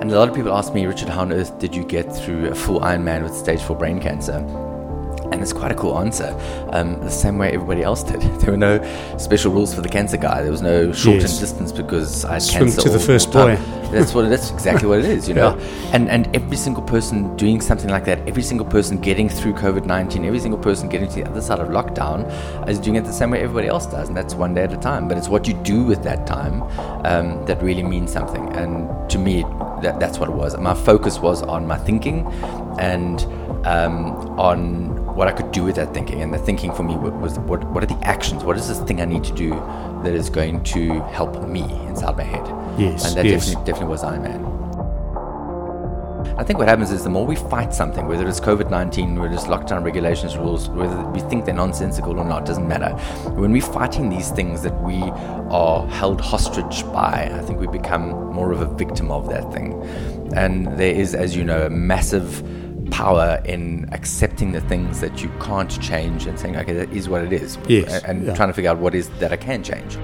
And a lot of people ask me, Richard, how on earth did you get through a full Ironman with stage four brain cancer? And it's quite a cool answer. Um, the same way everybody else did. There were no special rules for the cancer guy. There was no shortened Yes. distance because I had Swim cancer. to the first buoy. That's what. That's exactly what it is. You know. And and every single person doing something like that, every single person getting through COVID nineteen, every single person getting to the other side of lockdown, is doing it the same way everybody else does, and that's one day at a time. But it's what you do with that time um, that really means something. And to me, that, that's what it was. My focus was on my thinking, and um, on what I could do with that thinking. And the thinking for me was what, what are the actions? What is this thing I need to do that is going to help me inside my head? Yes, And that yes. definitely, definitely was Iron Man. I think what happens is the more we fight something, whether it's COVID 19, whether it's lockdown regulations, rules, whether we think they're nonsensical or not, doesn't matter. When we're fighting these things that we are held hostage by, I think we become more of a victim of that thing. And there is, as you know, a massive power in accepting the things that you can't change and saying, okay, that is what it is. Yes, And yeah. trying to figure out what is that I can change.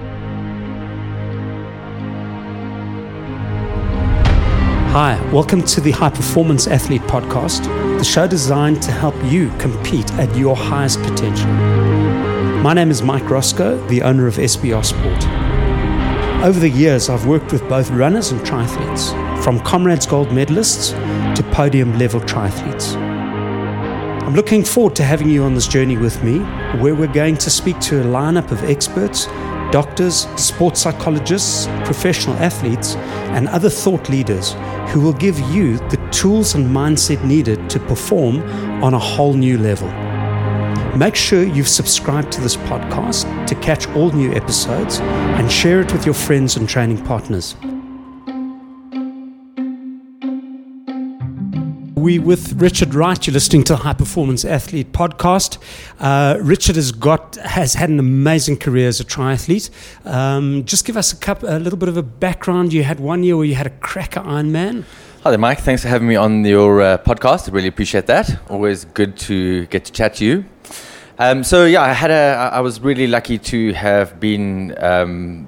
Hi, welcome to the High Performance Athlete Podcast, the show designed to help you compete at your highest potential. My name is Mike Roscoe, the owner of SBR Sport. Over the years, I've worked with both runners and triathletes, from Comrades Gold medalists to podium level triathletes. I'm looking forward to having you on this journey with me, where we're going to speak to a lineup of experts, doctors, sports psychologists, professional athletes, and other thought leaders who will give you the tools and mindset needed to perform on a whole new level. Make sure you've subscribed to this podcast to catch all new episodes and share it with your friends and training partners. We with Richard Wright. You're listening to the High Performance Athlete podcast. Uh, Richard has got has had an amazing career as a triathlete. Um, just give us a, cup, a little bit of a background. You had one year where you had a cracker Ironman. Hi there, Mike. Thanks for having me on your uh, podcast. I really appreciate that. Always good to get to chat to you. Um, so yeah, I had a. I was really lucky to have been um,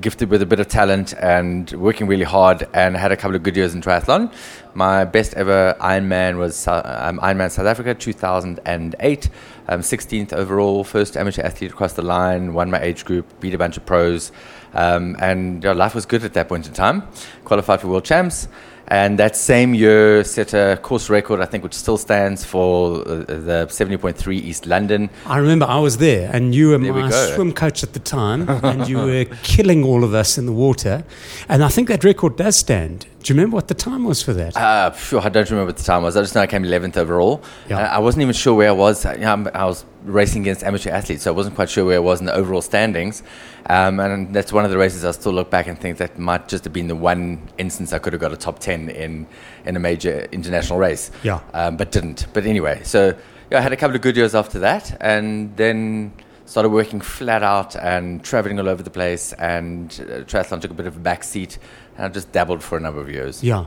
gifted with a bit of talent and working really hard, and had a couple of good years in triathlon. My best ever Ironman was um, Ironman South Africa, 2008. Um, 16th overall, first amateur athlete across the line. Won my age group, beat a bunch of pros, um, and life was good at that point in time. Qualified for world champs. And that same year, set a course record, I think, which still stands for uh, the 70.3 East London. I remember I was there, and you were There my go. swim coach at the time, and you were killing all of us in the water. And I think that record does stand. Do you remember what the time was for that? Uh, phew, I don't remember what the time was. I just know I came 11th overall. Yeah. Uh, I wasn't even sure where I was. I, I was racing against amateur athletes, so I wasn't quite sure where I was in the overall standings. Um, and that's one of the races I still look back and think that might just have been the one instance I could have got a top 10 in, in a major international race. Yeah. Um, but didn't. But anyway, so yeah, I had a couple of good years after that, and then started working flat out and traveling all over the place. And uh, triathlon took a bit of a back seat, and I just dabbled for a number of years. Yeah.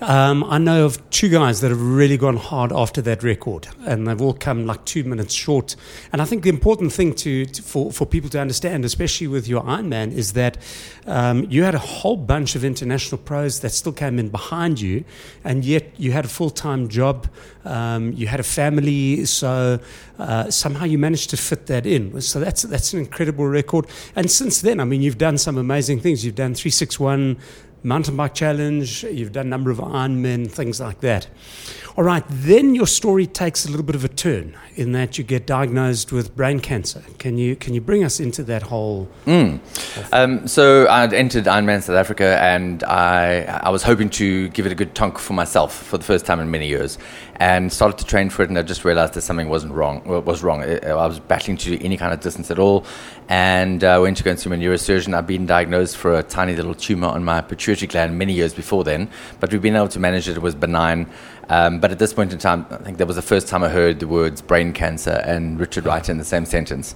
Um, I know of two guys that have really gone hard after that record, and they've all come like two minutes short. And I think the important thing to, to for, for people to understand, especially with your Ironman, is that um, you had a whole bunch of international pros that still came in behind you, and yet you had a full time job, um, you had a family, so uh, somehow you managed to fit that in. So that's that's an incredible record. And since then, I mean, you've done some amazing things. You've done three six one mountain bike challenge, you've done a number of Ironmen, things like that. All right, then your story takes a little bit of a turn in that you get diagnosed with brain cancer. Can you can you bring us into that whole? Um, so I'd entered Ironman South Africa, and I I was hoping to give it a good tonk for myself for the first time in many years, and started to train for it. And I just realized that something wasn't wrong. Was wrong. I, I was battling to do any kind of distance at all, and uh, went to go and see my neurosurgeon. I'd been diagnosed for a tiny little tumor on my pituitary gland many years before then, but we've been able to manage it. It was benign. Um, but at this point in time, I think that was the first time I heard the words brain cancer and Richard Wright in the same sentence.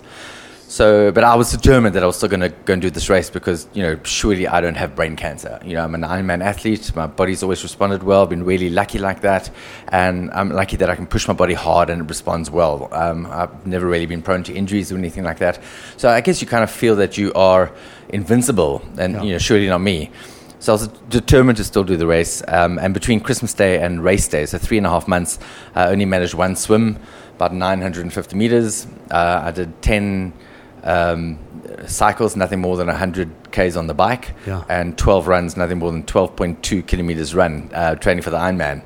So, but I was determined that I was still going to go and do this race because, you know, surely I don't have brain cancer. You know, I'm an Ironman athlete. My body's always responded well. I've been really lucky like that. And I'm lucky that I can push my body hard and it responds well. Um, I've never really been prone to injuries or anything like that. So I guess you kind of feel that you are invincible and, you know, surely not me. So I was determined to still do the race. Um, and between Christmas Day and race day, so three and a half months, I only managed one swim, about 950 meters. Uh, I did 10 um, cycles, nothing more than 100 Ks on the bike, Yeah. and 12 runs, nothing more than 12.2 kilometers run, uh, training for the Ironman.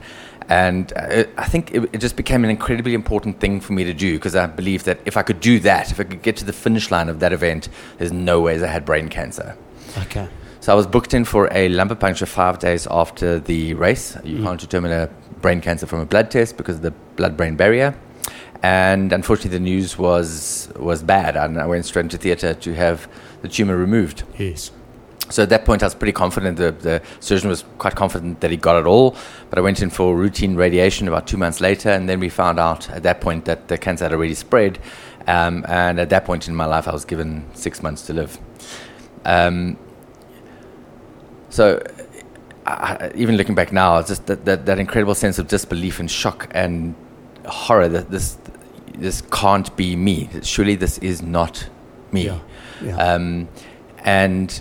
And uh, I think it, it just became an incredibly important thing for me to do because I believed that if I could do that, if I could get to the finish line of that event, there's no ways I had brain cancer. Okay. So I was booked in for a lumbar puncture five days after the race. You can't determine a brain cancer from a blood test because of the blood-brain barrier. And unfortunately, the news was was bad, and I went straight into theatre to have the tumor removed. Yes. So at that point, I was pretty confident. The, the surgeon was quite confident that he got it all. But I went in for routine radiation about two months later, and then we found out at that point that the cancer had already spread. Um, and at that point in my life, I was given six months to live. Um, so I, even looking back now, it's just that, that, that incredible sense of disbelief and shock and horror that this this can't be me. Surely this is not me. Yeah. Yeah. Um, and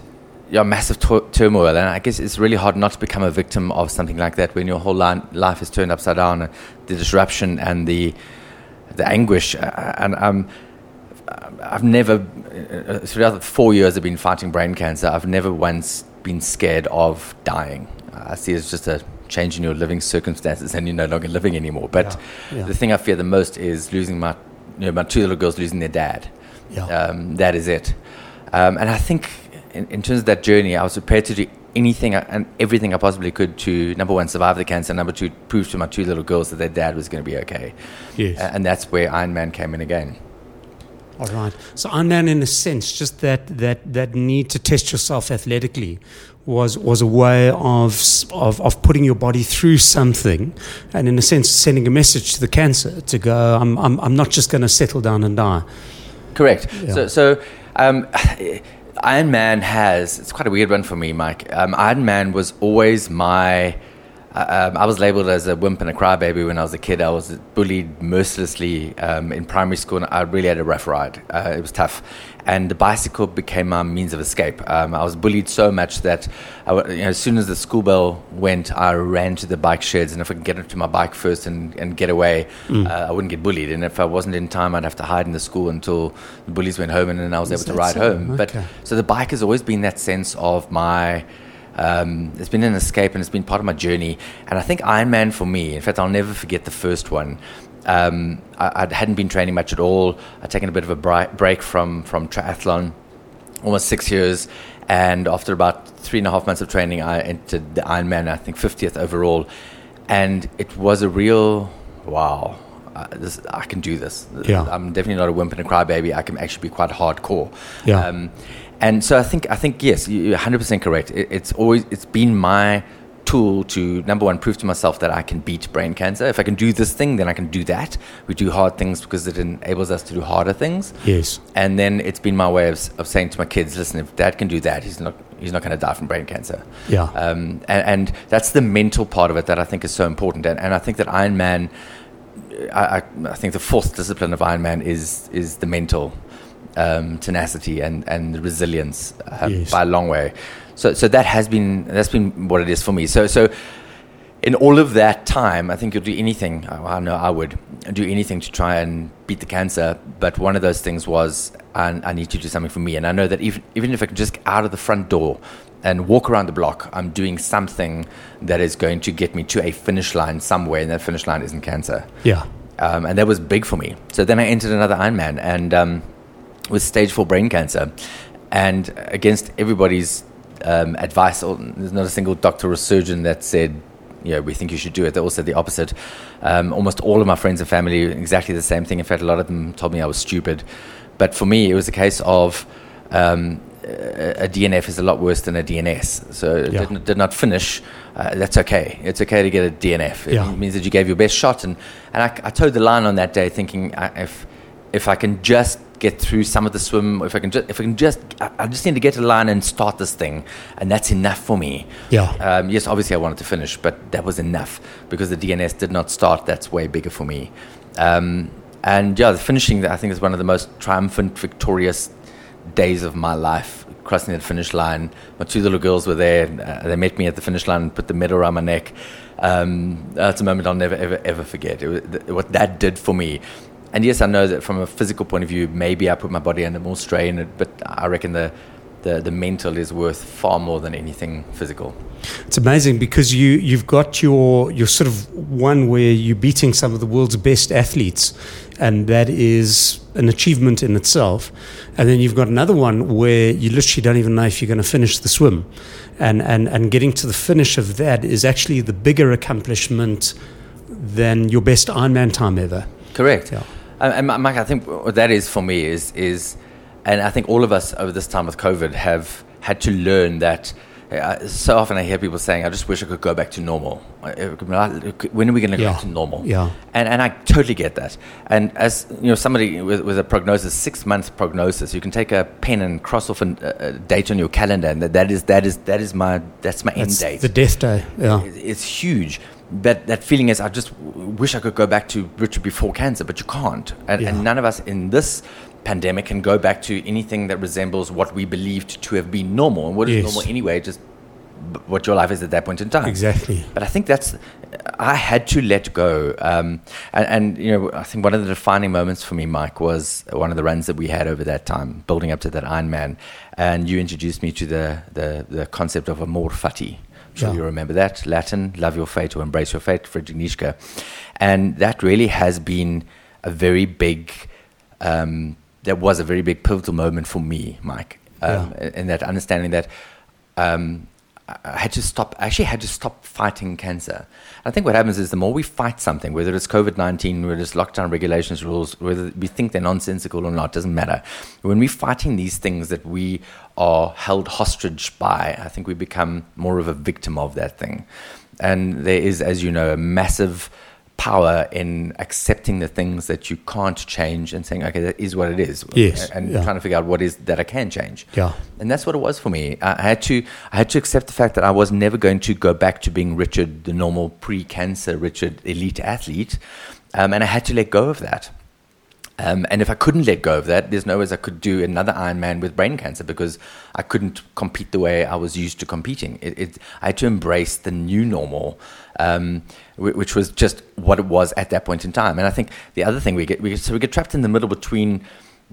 yeah, massive tur- turmoil. And I guess it's really hard not to become a victim of something like that when your whole li- life is turned upside down. uh, The disruption and the the anguish. uh, And um, I've never, uh, throughout the four years I've been fighting brain cancer, I've never once been scared of dying. I see it as just a change in your living circumstances and you're no longer living anymore. But Yeah, yeah. the thing I fear the most is losing my, you know, my two little girls losing their dad. Yeah. Um, that is it. Um, and I think in, in terms of that journey, I was prepared to do anything and everything I possibly could to, number one, survive the cancer, number two, prove to my two little girls that their dad was going to be okay. Yes. A- And that's where Iron Man came in again. All right. So Ironman, in a sense, just that that that need to test yourself athletically was was a way of of of putting your body through something, and in a sense, sending a message to the cancer to go. I'm I'm I'm not just going to settle down and die. Correct. Yeah. So, so um, Iron Man has, it's quite a weird one for me, Mike. Um, Iron Man was always my. Um, I was labeled as a wimp and a crybaby when I was a kid. I was bullied mercilessly um, in primary school, and I really had a rough ride. Uh, it was tough. And the bicycle became my means of escape. Um, I was bullied so much that I you know, as soon as the school bell went, I ran to the bike sheds. And if I could get into my bike first and, and get away, uh, I wouldn't get bullied. And if I wasn't in time, I'd have to hide in the school until the bullies went home, and then I was Is able to ride so? home. But so the bike has always been that sense of my. Um, it's been an escape and it's been part of my journey. And I think Ironman for me, in fact, I'll never forget the first one. Um, I, I hadn't been training much at all. I'd taken a bit of a bri- break from from triathlon, almost six years. And after about three and a half months of training, I entered the Ironman. I think 50th overall, and it was a real wow. Uh, this, I can do this. Yeah. I'm definitely not a wimp and a crybaby. I can actually be quite hardcore. Yeah. Um, and so I think I think yes, you- you're 100 percent correct. It, it's always it's been my tool to number one prove to myself that I can beat brain cancer. If I can do this thing, then I can do that. We do hard things because it enables us to do harder things. Yes. And then it's been my way of, of saying to my kids, listen, if dad can do that, he's not he's not going to die from brain cancer. Yeah. Um, and, and that's the mental part of it that I think is so important. And, and I think that Iron Man, I, I, I think the fourth discipline of Iron Man is is the mental um, tenacity and and resilience um, Yes. by a long way. So so that has been that's been what it is for me. So so. In all of that time, I think you'll do anything. I I know I would do anything to try and beat the cancer. But one of those things was I, I need to do something for me. And I know that even even if I can just get out of the front door and walk around the block, I'm doing something that is going to get me to a finish line somewhere, and that finish line isn't cancer. Yeah. Um, and that was big for me. So then I entered another Ironman and um, with stage four brain cancer. And against everybody's um, advice, or there's not a single doctor or surgeon that said, you know, we think you should do it. They all said the opposite. Um, almost all of my friends and family, exactly the same thing. In fact, a lot of them told me I was stupid. But for me, it was a case of um, a a DNF is a lot worse than a DNS. So it Yeah. did, not- did not finish. Uh, that's okay. It's okay to get a DNF. It Yeah. means that you gave your best shot. And, and I, I toed the line on that day, thinking I, if if I can just get through some of the swim, if I can just if I can just I, I just need to get to the line and start this thing, and that's enough for me. Yeah. Um, yes, obviously I wanted to finish, but that was enough because the DNS did not start. That's way bigger for me. Um, and yeah, the finishing I think is one of the most triumphant, victorious days of my life crossing the finish line. My two little girls were there. Uh, they met me at the finish line and put the medal around my neck. Um, that's a moment I'll never, ever, ever forget. It what that did for me. And yes, I know that from a physical point of view, maybe I put my body under more strain, but I reckon the, the, the mental is worth far more than anything physical. It's amazing because you you've got your your sort of one where you're beating some of the world's best athletes, and that is an achievement in itself. And then you've got another one where you literally don't even know if you're going to finish the swim, and and and getting to the finish of that is actually the bigger accomplishment than your best Ironman time ever. Correct. Yeah. And, Mike, I think what that is for me is is, and I think all of us over this time with COVID have had to learn that uh, so often I hear people saying, "I just wish I could go back to normal." Uh, when are we going to go back to normal? Yeah, and and I totally get that. And as you know, somebody with, with a prognosis, six months prognosis, you can take a pen and cross off a, a date on your calendar, and that, that is that is that is my that's my that's end date. The death day. Yeah, it's huge. But that feeling is, I just wish I could go back to Richard before cancer, but you can't. And, yeah. and none of us in this pandemic can go back to anything that resembles what we believed to have been normal. And what is yes. normal anyway? Just what your life is at that point in time. Exactly. But I think that's I had to let go, um, and, and, you know I think one of the defining moments for me, Mike, was one of the runs that we had over that time, building up to that Ironman, and you introduced me to the the, the concept of amor I'm sure yeah. you remember that Latin, love your fate or embrace your fate, Friedrich Nietzsche, and that really has been a very big. Um, that was a very big pivotal moment for me, Mike, um, yeah. in that understanding that um, I had to stop. I actually had to stop fighting cancer. I think what happens is the more we fight something, whether it's COVID nineteen, whether it's lockdown regulations, rules, whether we think they're nonsensical or not, doesn't matter. When we're fighting these things that we are held hostage by, I think we become more of a victim of that thing. And there is, as you know, a massive power in accepting the things that you can't change and saying, okay, that is what it is. Yes. And yeah. trying to figure out what is that I can change. Yeah. And that's what it was for me. I had to I had to accept the fact that I was never going to go back to being Richard, the normal pre-cancer Richard elite athlete. Um, and I had to let go of that. Um, and if I couldn't let go of that, there's no ways I could do another Ironman with brain cancer because I couldn't compete the way I was used to competing. It, it, I had to embrace the new normal, um, which was just what it was at that point in time. And I think the other thing we get, we so we get trapped in the middle between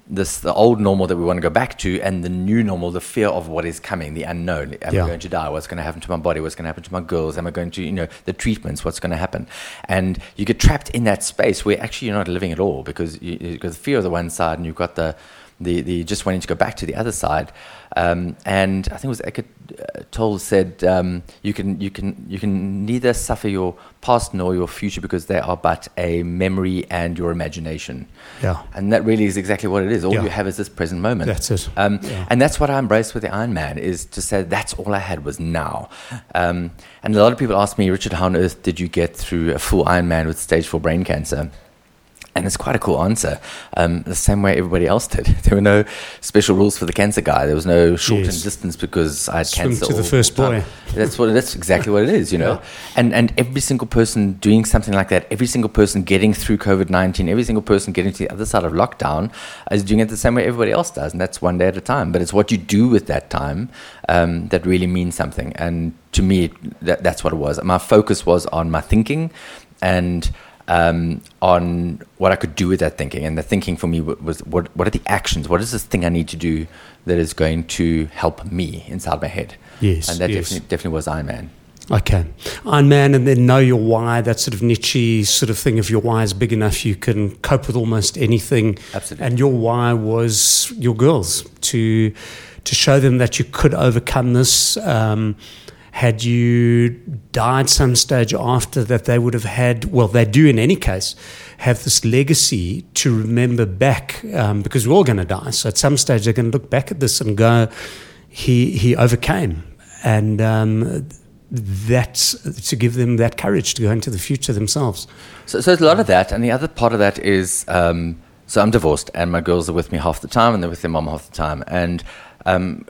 this the old normal that we want to go back to and the new normal the fear of what is coming the unknown. Am yeah. i going to die? What's going to happen to my body? What's going to happen to my girls? Am i going to you know the treatments? What's going to happen? And you get trapped in that space where actually you're not living at all because you, you've got the fear of the one side and you've got the the, the just wanting to go back to the other side. Um, and I think it was Eckhart uh, Tolle said um, you can you can you can neither suffer your past nor your future because they are but a memory and your imagination. Yeah, and that really is exactly what it is. All yeah. you have is this present moment. That's it. Um, yeah. And that's what I embraced with the Iron Man is to say that's all I had was now. Um, and a lot of people ask me, Richard, how on earth did you get through a full Iron Man with stage four brain cancer? And it's quite a cool answer. Um, the same way everybody else did. There were no special rules for the cancer guy. There was no shortened yes. distance because I had Swim cancer. to the first buoy. That's what. That's exactly what it is. You know. Yeah. And and every single person doing something like that, every single person getting through COVID nineteen, every single person getting to the other side of lockdown, is doing it the same way everybody else does, and that's one day at a time. But it's what you do with that time um, that really means something. And to me, that, that's what it was. My focus was on my thinking and um, on what I could do with that thinking. And the thinking for me was what, what are the actions? What is this thing I need to do that is going to help me inside my head? Yes. And that yes. definitely, definitely was Iron Man. Okay. Iron Man and then know your why, that sort of Nietzsche sort of thing. If your why is big enough, you can cope with almost anything. Absolutely. And your why was your girls to to show them that you could overcome this. Um, had you died some stage after that, they would have had, well, they do in any case, have this legacy to remember back um, because we're all going to die. So at some stage, they're going to look back at this and go, he, he overcame. And um, that's to give them that courage to go into the future themselves. So, so there's a lot of that. And the other part of that is um, so I'm divorced, and my girls are with me half the time, and they're with their mom half the time. And um,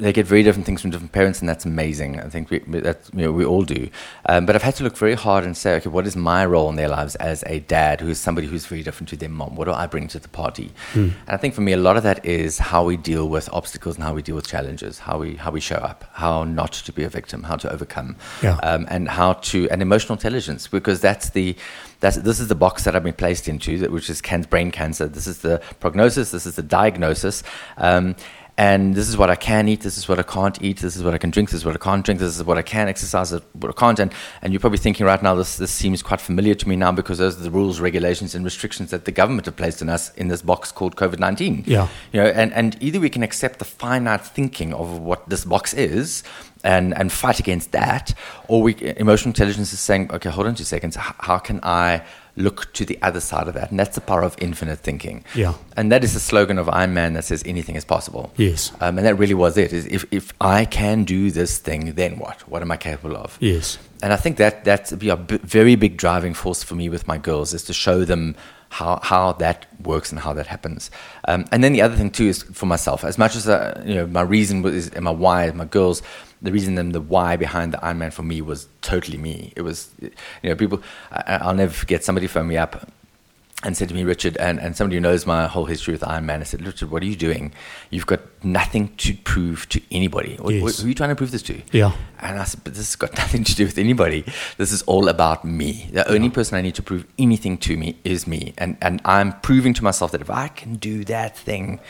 they get very different things from different parents, and that's amazing. I think we, that you know, we all do. Um, but I've had to look very hard and say, okay, what is my role in their lives as a dad who is somebody who's very different to their mom? What do I bring to the party? Mm. And I think for me, a lot of that is how we deal with obstacles and how we deal with challenges, how we how we show up, how not to be a victim, how to overcome, yeah. um, and how to and emotional intelligence because that's the that's, this is the box that I've been placed into, which is can, brain cancer. This is the prognosis. This is the diagnosis. Um, and this is what I can eat, this is what I can't eat, this is what I can drink, this is what I can't drink, this is what I can exercise, what I can't. And, and you're probably thinking right now, this, this seems quite familiar to me now because those are the rules, regulations, and restrictions that the government have placed on us in this box called COVID 19. Yeah. You know, and, and either we can accept the finite thinking of what this box is and, and fight against that, or we, emotional intelligence is saying, okay, hold on two seconds, how can I look to the other side of that. And that's the power of infinite thinking. Yeah. And that is the slogan of Iron Man that says anything is possible. Yes. Um, and that really was it. Is if, if I can do this thing, then what? What am I capable of? Yes. And I think that that's a b- very big driving force for me with my girls is to show them how, how that works and how that happens. Um, and then the other thing too is for myself, as much as uh, you know, my reason was and my why, my girls, the reason and the why behind the Ironman for me was totally me. It was, you know, people. I, will never forget somebody phoned me up and said to me, Richard, and, and somebody who knows my whole history with Ironman, I said, Richard, what are you doing? You've got nothing to prove to anybody. What, yes. what, who are you trying to prove this to? Yeah. And I said, but this has got nothing to do with anybody. This is all about me. The only person I need to prove anything to me is me. And, and I'm proving to myself that if I can do that thing,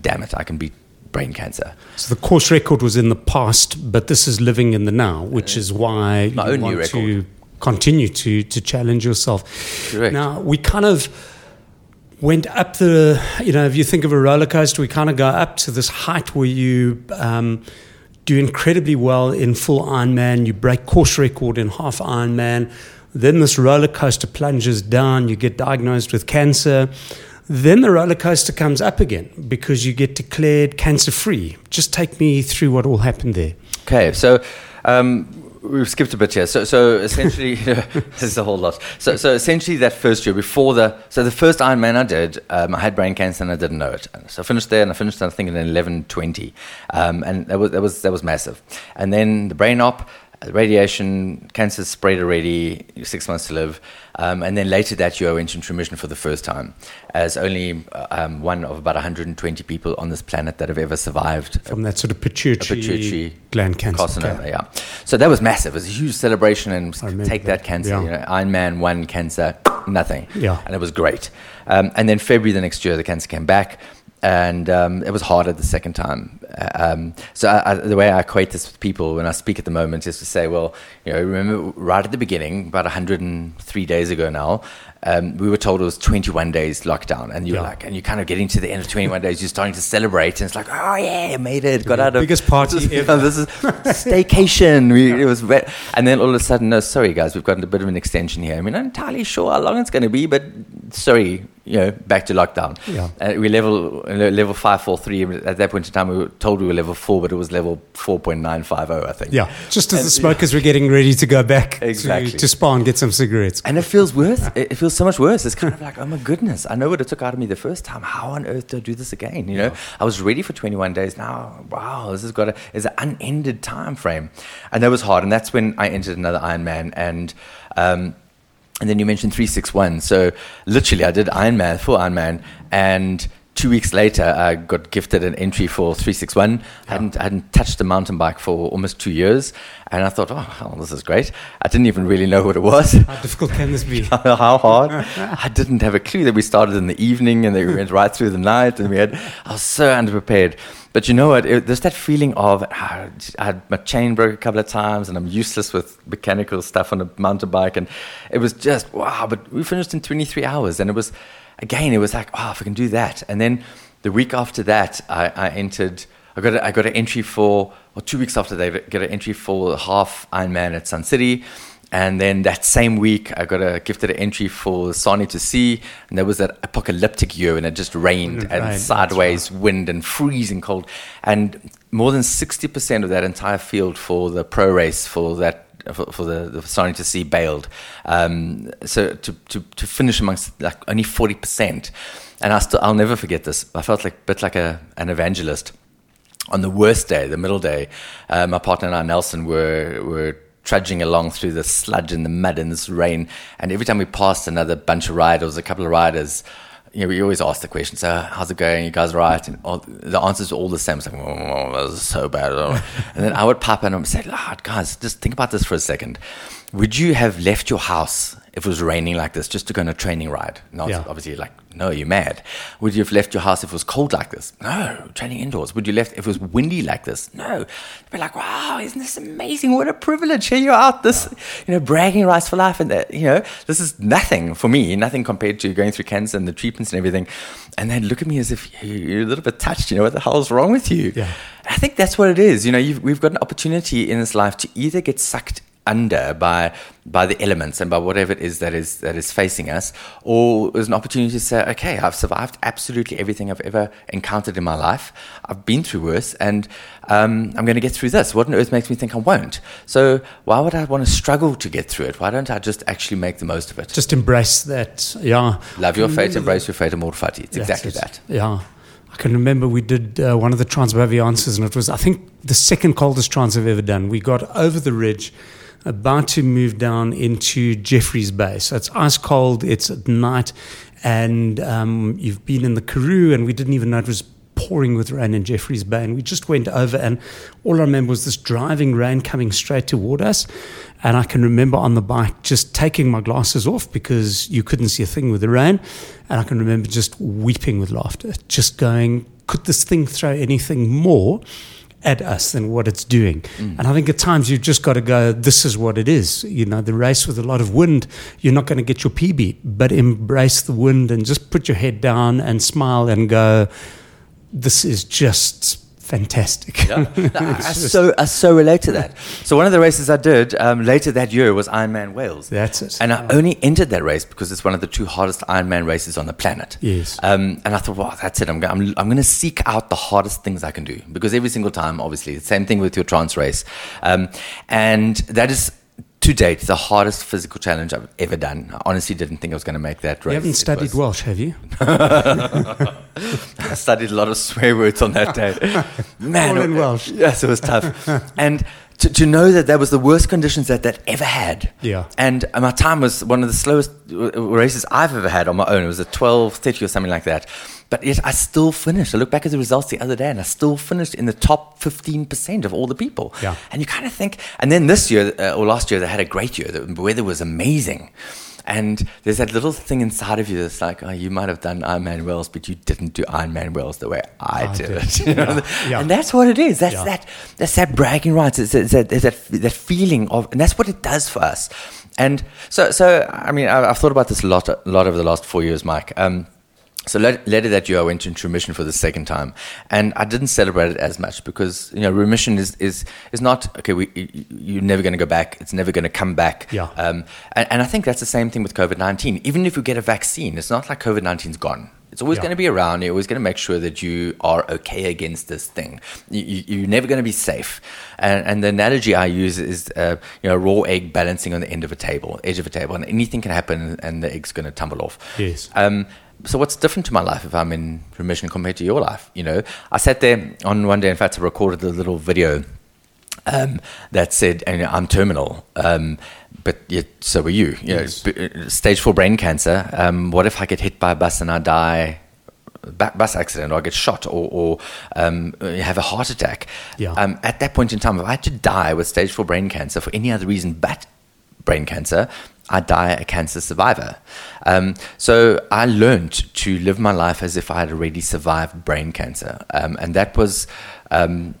damn it, I can beat brain cancer. So the course record was in the past, but this is living in the now, which is why My you want record. to continue to to challenge yourself. Correct. Now we kind of went up the, you know, if you think of a roller coaster, we kind of go up to this height where you. Um, do incredibly well in full Ironman. You break course record in half Ironman. Then this roller coaster plunges down. You get diagnosed with cancer. Then the roller coaster comes up again because you get declared cancer free. Just take me through what all happened there. Okay, so um, we've skipped a bit here. So, so essentially, this is a whole lot. So, so essentially, that first year before the, so the first Ironman I did, um, I had brain cancer and I didn't know it. So I finished there, and I finished, I think, in 11:20, um, and that was that was that was massive. And then the brain op, radiation, cancer spread already, six months to live. Um, and then later that year, I went into remission for the first time as only um, won of about 120 people on this planet that have ever survived from that sort of pituitary, pituitary gland cancer. carcinoma. Yeah, so that was massive. It was a huge celebration and take that, that. cancer. Yeah. You know, Iron Man one cancer, nothing. Yeah. and it was great. Um, and then February the next year, the cancer came back. And um, it was harder the second time. Uh, Um, so I, I, the way I equate this with people when I speak at the moment is to say, well, you know, remember right at the beginning, about 103 days ago now, um, we were told it was 21 days lockdown, and you're Yeah. like, and you're kind of getting to the end of 21 days, you're starting to celebrate, and it's like, oh yeah, I made it, got out of biggest party this is, ever. this is staycation. We, it was, wet. and then all of a sudden, no, sorry guys, we've got a bit of an extension here. I mean, I'm not entirely sure how long it's going to be, but sorry, you know, back to lockdown. Yeah. Uh, we level level five four three. At that point in time, we were told we were level four, but it was level four point nine five zero, I think. Yeah, just as the smokers were getting ready to go back Exactly. to, to Spar and get some cigarettes. And it feels worse. It feels so much worse. It's kind of like, oh my goodness, I know what it took out of me the first time. How on earth do I do this again? You know, I was ready for 21 days. Now, wow, this has got a is an unended time frame, and that was hard. And that's when I entered another Ironman, and um, and then you mentioned 361. So literally, I did Iron Ironman, full Ironman, and two weeks later, I got gifted an entry for 361. I hadn't, I hadn't touched a mountain bike for almost two years. And I thought, oh, this is great. I didn't even really know what it was. How difficult can this be? How hard? I didn't have a clue that we started in the evening and that we went right through the night. And we had, I was so underprepared. But you know what? It, there's that feeling of ah, I had my chain broke a couple of times and I'm useless with mechanical stuff on a mountain bike. And it was just, wow. But we finished in 23 hours. And it was, again, it was like, oh, if I can do that. And then the week after that, I, I entered, I got, a, I got an entry for, or two weeks after that, I got an entry for half Ironman at Sun City. And then that same week, I got a gifted an entry for Sani2c, and there was that apocalyptic year, and it just rained It and rained, sideways wind and freezing cold, and more than sixty percent of that entire field for the pro race for that for, for the, the Sani2c bailed. Um, so to, to to finish amongst like only forty percent, and I still I'll never forget this. I felt like a bit like a an evangelist on the worst day, the middle day, uh, my partner and I, Nelson, were were trudging along through the sludge and the mud and this rain. And every time we passed another bunch of riders, a couple of riders, you know, we always ask the question, so how's it going? You guys right? And all, the answers are all the same. It's like, oh, this is so bad. and then I would pop in and say, oh, guys, just think about this for a second. Would you have left your house if it was raining like this just to go on a training ride? And yeah. obviously like, no, you're mad. Would you have left your house if it was cold like this? No, training indoors. Would you left if it was windy like this? No. You'd be like, wow, isn't this amazing? What a privilege. Here you are, this, you know, bragging rights for life. And that, you know, this is nothing for me, nothing compared to going through cancer and the treatments and everything. And they look at me as if you're a little bit touched. You know, what the hell is wrong with you? Yeah. I think that's what it is. You know, we've got an opportunity in this life to either get sucked under by by the elements and by whatever it is that is that is facing us, or there's an opportunity to say, okay, I've survived absolutely everything I've ever encountered in my life. I've been through worse, and um, I'm going to get through this. What on earth makes me think I won't? So why would I want to struggle to get through it? Why don't I just actually make the most of it? Just embrace that. Yeah. Love your fate, embrace your fate, amor fati. It's exactly it. that. Yeah. I can remember we did uh, one of the Transbaviaans, and it was, I think, the second coldest trans I've ever done. We got over the ridge about to move down into Jeffreys Bay. So it's ice cold, it's at night, and um, you've been in the Karoo, and we didn't even know it was pouring with rain in Jeffreys Bay. And we just went over, and all I remember was this driving rain coming straight toward us. And I can remember on the bike just taking my glasses off because you couldn't see a thing with the rain. And I can remember just weeping with laughter, just going, could this thing throw anything more? At us than what it's doing. Mm. And I think at times you've just got to go, this is what it is. You know, the race with a lot of wind, you're not going to get your PB, but embrace the wind and just put your head down and smile and go, this is just fantastic. Yeah. I, so, I so relate to that. So one of the races I did um, later that year was Ironman Wales. That's it. And I only entered that race because it's one of the two hardest Ironman races on the planet. Yes. Um, and I thought, wow, that's it. I'm, I'm, I'm going to seek out the hardest things I can do because every single time, obviously, the same thing with your trans race. Um, and that is to date, the hardest physical challenge I've ever done. I honestly didn't think I was going to make that race. You haven't studied Welsh, have you? I studied a lot of swear words on that day. Man, All in Welsh. Yes, it was tough. and to, to know that that was the worst conditions that that ever had. Yeah. And uh, my time was one of the slowest uh, uh, races I've ever had on my own. It was a 12, 30 or something like that. But yet I still finished. I look back at the results the other day and I still finished in the top 15% of all the people. Yeah. And you kind of think, and then this year uh, or last year, they had a great year. The weather was amazing. And there's that little thing inside of you that's like, oh, you might have done Ironman Wales, but you didn't do Ironman Wales the way I, I did, did, it. You know? yeah, yeah. And that's what it is. That's yeah. that. That's that bragging rights. It's, it's, that, it's that that feeling of, and that's what it does for us. And so, so I mean, I've, thought about this a lot, a lot over the last four years, Mike. Um, so later that year, I went into remission for the second time, and I didn't celebrate it as much because you know remission is is is not okay. We, you're never going to go back. It's never going to come back. Yeah. Um, and, and, I think that's the same thing with COVID nineteen. Even if you get a vaccine, it's not like COVID 19's gone. It's always yeah. going to be around. You're always going to make sure that you are okay against this thing. You, are never going to be safe. And, and, the analogy I use is, uh, you know, a raw egg balancing on the end of a table, edge of a table, and anything can happen, and the egg's going to tumble off. Yes. Um, so what's different to my life if I'm in remission compared to your life? You know, I sat there on one day. In fact, I recorded a little video um, that said, and I'm terminal, um, but yet so are you. You yes. know, uh, stage four brain cancer. Um, what if I get hit by a bus and I die? bus accident or I get shot or, or um, have a heart attack. Yeah. Um, at that point in time, if I had to die with stage four brain cancer for any other reason but brain cancer, I die a cancer survivor. Um, so I learned to live my life as if I had already survived brain cancer. Um, and that was, um,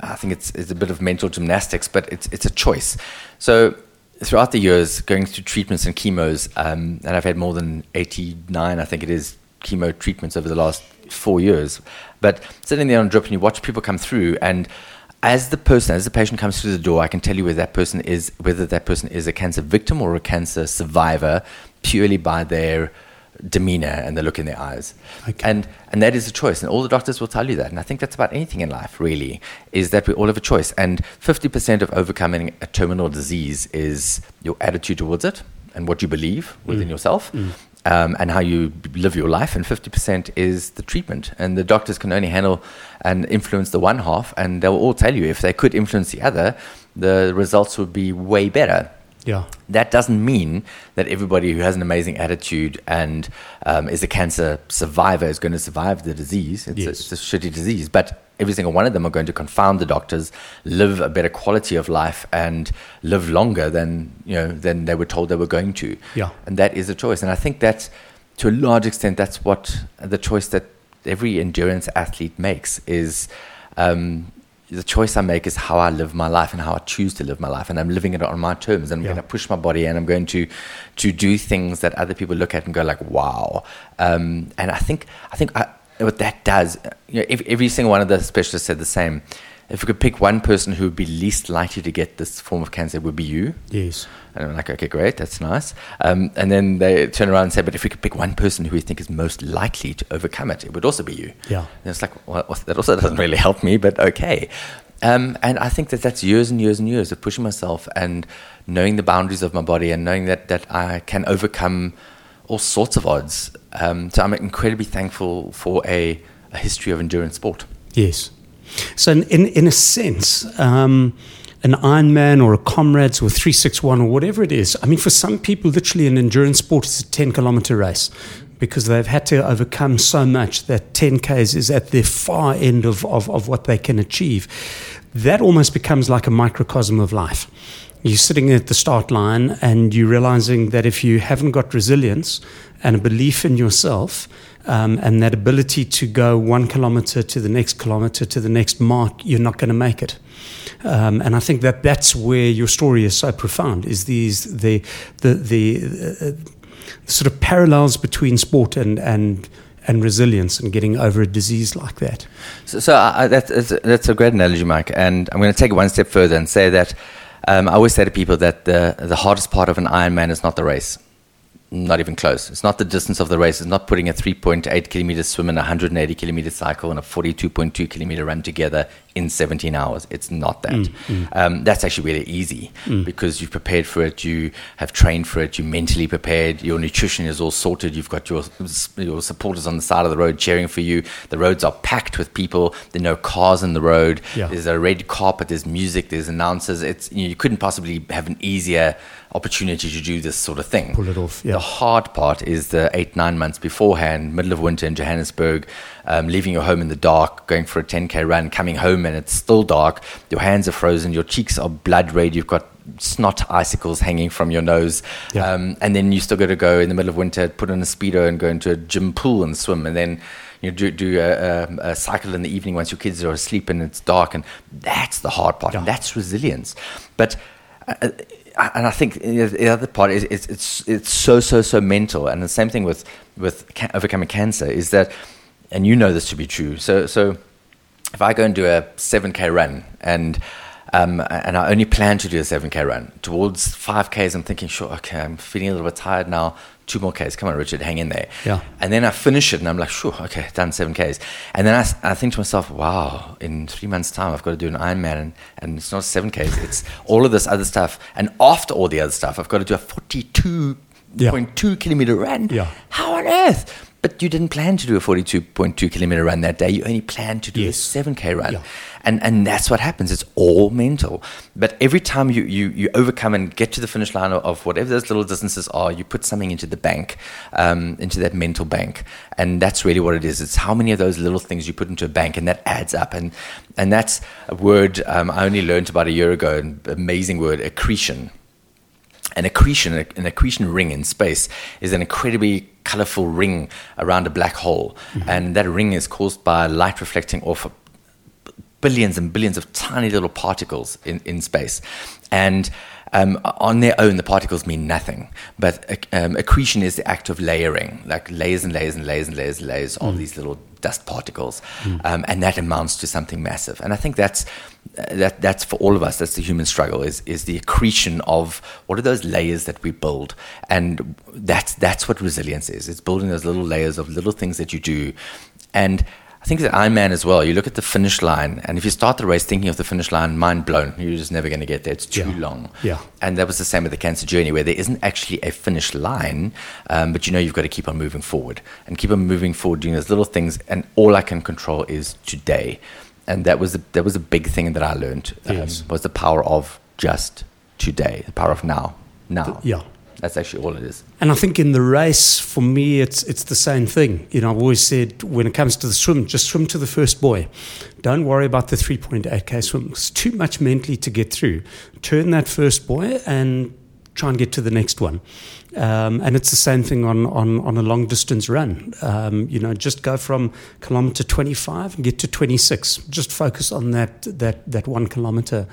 I think it's, it's a bit of mental gymnastics, but it's, it's a choice. So throughout the years, going through treatments and chemos, um, and I've had more than 89, I think it is, chemo treatments over the last four years. But sitting there on drip and you watch people come through and as the person, as the patient comes through the door, I can tell you whether that person is whether that person is a cancer victim or a cancer survivor purely by their demeanor and the look in their eyes. Okay. And and that is a choice. And all the doctors will tell you that. And I think that's about anything in life, really, is that we all have a choice. And 50% of overcoming a terminal disease is your attitude towards it and what you believe within mm. yourself. Mm. Um, and how you live your life, and 50% is the treatment. And the doctors can only handle and influence the one half, and they'll all tell you if they could influence the other, the results would be way better. Yeah. That doesn't mean that everybody who has an amazing attitude and um, is a cancer survivor is going to survive the disease. It's, Yes. a, it's a shitty disease, but every single one of them are going to confound the doctors, live a better quality of life, and live longer than you know than they were told they were going to. Yeah. and that is a choice. And I think that's to a large extent that's what the choice that every endurance athlete makes is. Um, the choice I make is how I live my life and how I choose to live my life, and I'm living it on my terms. And I'm Yeah. going to push my body, and I'm going to to do things that other people look at and go like, "Wow!" Um, and I think I think I, what that does, you know, every, every single one of the specialists said the same. If we could pick one person who would be least likely to get this form of cancer, it would be you. Yes. And I'm like, okay, great, that's nice. Um, and then they turn around and say, but if we could pick one person who we think is most likely to overcome it, it would also be you. Yeah. And it's like, well, that also doesn't really help me, but okay. Um, and I think that that's years and years and years of pushing myself and knowing the boundaries of my body and knowing that, that I can overcome all sorts of odds. Um, so I'm incredibly thankful for a, a history of endurance sport. Yes. So, in, in, in a sense, um, an Ironman or a Comrades or 361 or whatever it is, I mean, for some people, literally an endurance sport is a 10 kilometer race because they've had to overcome so much that 10Ks is at the far end of, of, of what they can achieve. That almost becomes like a microcosm of life. You're sitting at the start line and you're realizing that if you haven't got resilience and a belief in yourself, um, and that ability to go one kilometer to the next kilometer to the next mark, you're not going to make it. Um, and I think that that's where your story is so profound. Is these the the the uh, sort of parallels between sport and and and resilience and getting over a disease like that. So, so I, that's, that's a great analogy, Mike. And I'm going to take it one step further and say that um, I always say to people that the, the hardest part of an Ironman is not the race. Not even close. It's not the distance of the race. It's not putting a 3.8 kilometer swim and a 180 kilometer cycle and a 42.2 kilometer run together in 17 hours. It's not that. Mm, mm. Um, that's actually really easy mm. because you've prepared for it. You have trained for it. You're mentally prepared. Your nutrition is all sorted. You've got your your supporters on the side of the road cheering for you. The roads are packed with people. There are no cars in the road. Yeah. There's a red carpet. There's music. There's announcers. It's you, know, you couldn't possibly have an easier opportunity to do this sort of thing. Pull it off, yeah. The hard part is the eight nine months beforehand, middle of winter in Johannesburg, um, leaving your home in the dark, going for a 10k run, coming home and it's still dark. Your hands are frozen. Your cheeks are blood red. You've got snot icicles hanging from your nose, Yeah. um, and then you still got to go in the middle of winter, put on a speedo and go into a gym pool and swim, and then you do, do a, a, a cycle in the evening once your kids are asleep and it's dark, and that's the hard part. Yeah. That's resilience, but. Uh, and I think the other part is it's, it's it's so so so mental, and the same thing with with overcoming cancer is that, and you know this to be true. So so, if I go and do a seven k run and um, and I only plan to do a seven k run towards five k's, I'm thinking, sure, okay, I'm feeling a little bit tired now. Two more k's, come on, Richard, hang in there. Yeah. And then I finish it, and I'm like, sure, okay, done seven k's. And then I, I think to myself, wow, in three months' time, I've got to do an Ironman, and, and it's not seven k's, it's all of this other stuff. And after all the other stuff, I've got to do a 42.2 kilometer run. Yeah. How on earth? But you didn't plan to do a 42.2 kilometer run that day. You only planned to do Yes. a 7K run. Yeah. And, and that's what happens. It's all mental. But every time you, you, you overcome and get to the finish line of, of whatever those little distances are, you put something into the bank, um, into that mental bank. And that's really what it is. It's how many of those little things you put into a bank, and that adds up. And, and that's a word um, I only learned about a year ago, an amazing word, accretion an accretion, an accretion ring in space is an incredibly colorful ring around a black hole. And that ring is caused by light reflecting off billions and billions of tiny little particles in, in space. And um, on their own, the particles mean nothing. But um, accretion is the act of layering, like layers and layers and layers and layers and layers of these little dust particles, um, and that amounts to something massive. And I think that's that that's for all of us. That's the human struggle is is the accretion of what are those layers that we build, and that's that's what resilience is. It's building those little layers of little things that you do, and I think that Ironman as well. You look at the finish line, and if you start the race thinking of the finish line, mind blown, you're just never going to get there. It's too Yeah. long. Yeah. And that was the same with the cancer journey, where there isn't actually a finish line, um, but you know you've got to keep on moving forward and keep on moving forward, doing those little things. And all I can control is today, and that was a, that was a big thing that I learned. Um, Yes. Was the power of just today, the power of now. Now. Yeah. That's actually all it is. And I think in the race, for me, it's it's the same thing. You know, I've always said when it comes to the swim, just swim to the first buoy. Don't worry about the 3.8k swim. It's too much mentally to get through. Turn that first buoy and try and get to the next one. Um, and it's the same thing on, on, on a long distance run. Um, you know, just go from kilometer 25 and get to 26. Just focus on that, that, that one kilometer.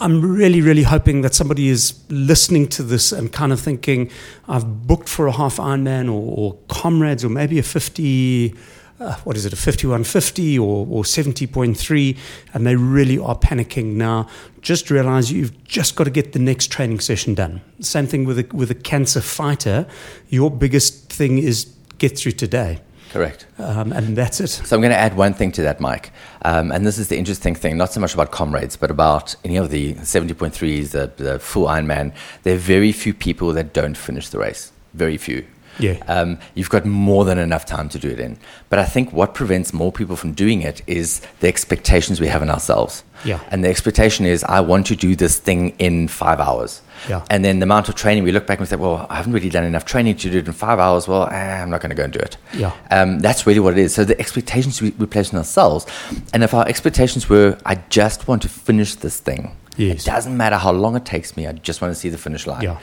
I'm, really, really hoping that somebody is listening to this and kind of thinking, I've booked for a half Ironman or, or comrades or maybe a 50 uh, what is it, a 5150 or, or 70.3, and they really are panicking now. Just realize you've just got to get the next training session done. Same thing with a, with a cancer fighter. Your biggest thing is get through today. Correct. Um, and that's it. So I'm going to add one thing to that, Mike. Um, and this is the interesting thing, not so much about comrades, but about any of the 70.3s, the, the full Ironman. There are very few people that don't finish the race. Very few. Yeah. Um, you've got more than enough time to do it in. But I think what prevents more people from doing it is the expectations we have in ourselves. Yeah. And the expectation is, I want to do this thing in five hours. Yeah. And then the amount of training, we look back and we say, well, I haven't really done enough training to do it in five hours. Well, eh, I'm not going to go and do it. Yeah. Um, that's really what it is. So the expectations we, we place on ourselves, and if our expectations were, I just want to finish this thing. Yes. It doesn't matter how long it takes me. I just want to see the finish line. Yeah.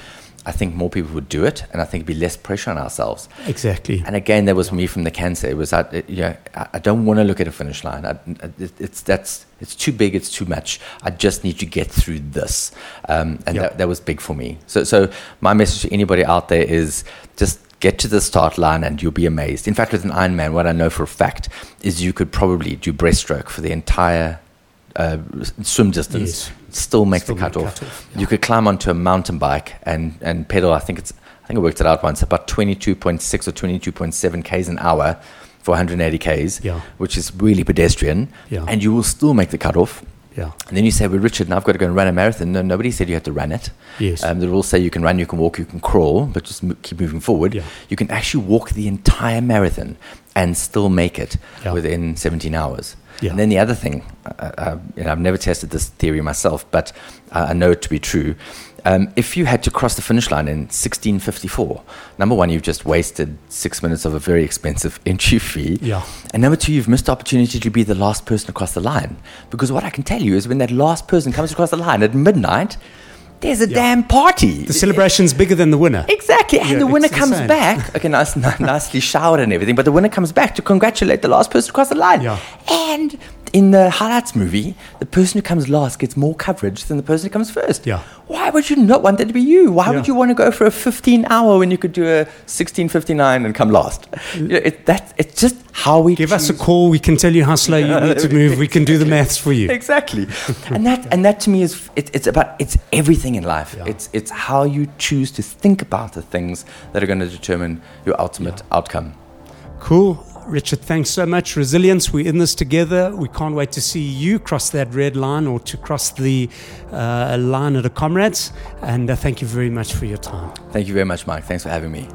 I think more people would do it, and I think it'd be less pressure on ourselves. Exactly. And again, that was me from the cancer. It was, that it, know, I I don't want to look at a finish line. I, it, it's that's it's too big. It's too much. I just need to get through this, um, and Yeah. that, that was big for me. So, so my message to anybody out there is just get to the start line, and you'll be amazed. In fact, with an Ironman, what I know for a fact is you could probably do breaststroke for the entire uh, swim distance, Yes. still make Still the cutoff. cutoff, You could climb onto a mountain bike and, and pedal. I think it's I think I worked it out once about 22.6 or 22.7 k's an hour for 180 k's, Yeah. which is really pedestrian. Yeah. And you will still make the cutoff. Yeah. And then you say, well, Richard, now I've got to go and run a marathon. No, nobody said you had to run it. Yes. Um, the rules say you can run, you can walk, you can crawl, but just mo- keep moving forward. Yeah. You can actually walk the entire marathon and still make it Yeah. within 17 hours. Yeah. And then the other thing, uh, uh, know, I've never tested this theory myself, but uh, I know it to be true. Um, if you had to cross the finish line in 1654, number one, you've just wasted six minutes of a very expensive entry fee. Yeah. And number two, you've missed the opportunity to be the last person across the line. Because what I can tell you is when that last person comes across the line at midnight, there's a damn party. The celebration's bigger than the winner. Exactly, and Yeah, the winner comes insane. back. Okay, nice, ni- nicely showered and everything, but the winner comes back to congratulate the last person across the line. Yeah. And in the highlights movie, the person who comes last gets more coverage than the person who comes first. Yeah. Why would you not want that to be you? Why would you want to go for a 15 hour when you could do a 1659 and come last? You know, it, that, it's just how we Give us a call. We can tell you how slow you need to move. We can do the maths for you. exactly and that and that to me is it, it's about it's everything in life Yeah. it's it's how you choose to think about the things that are going to determine your ultimate outcome Cool. Richard, thanks so much. Resilience, we're in this together. We can't wait to see you cross that red line or to cross the uh, line of the comrades. And uh, thank you very much for your time. thank you very much mike thanks for having me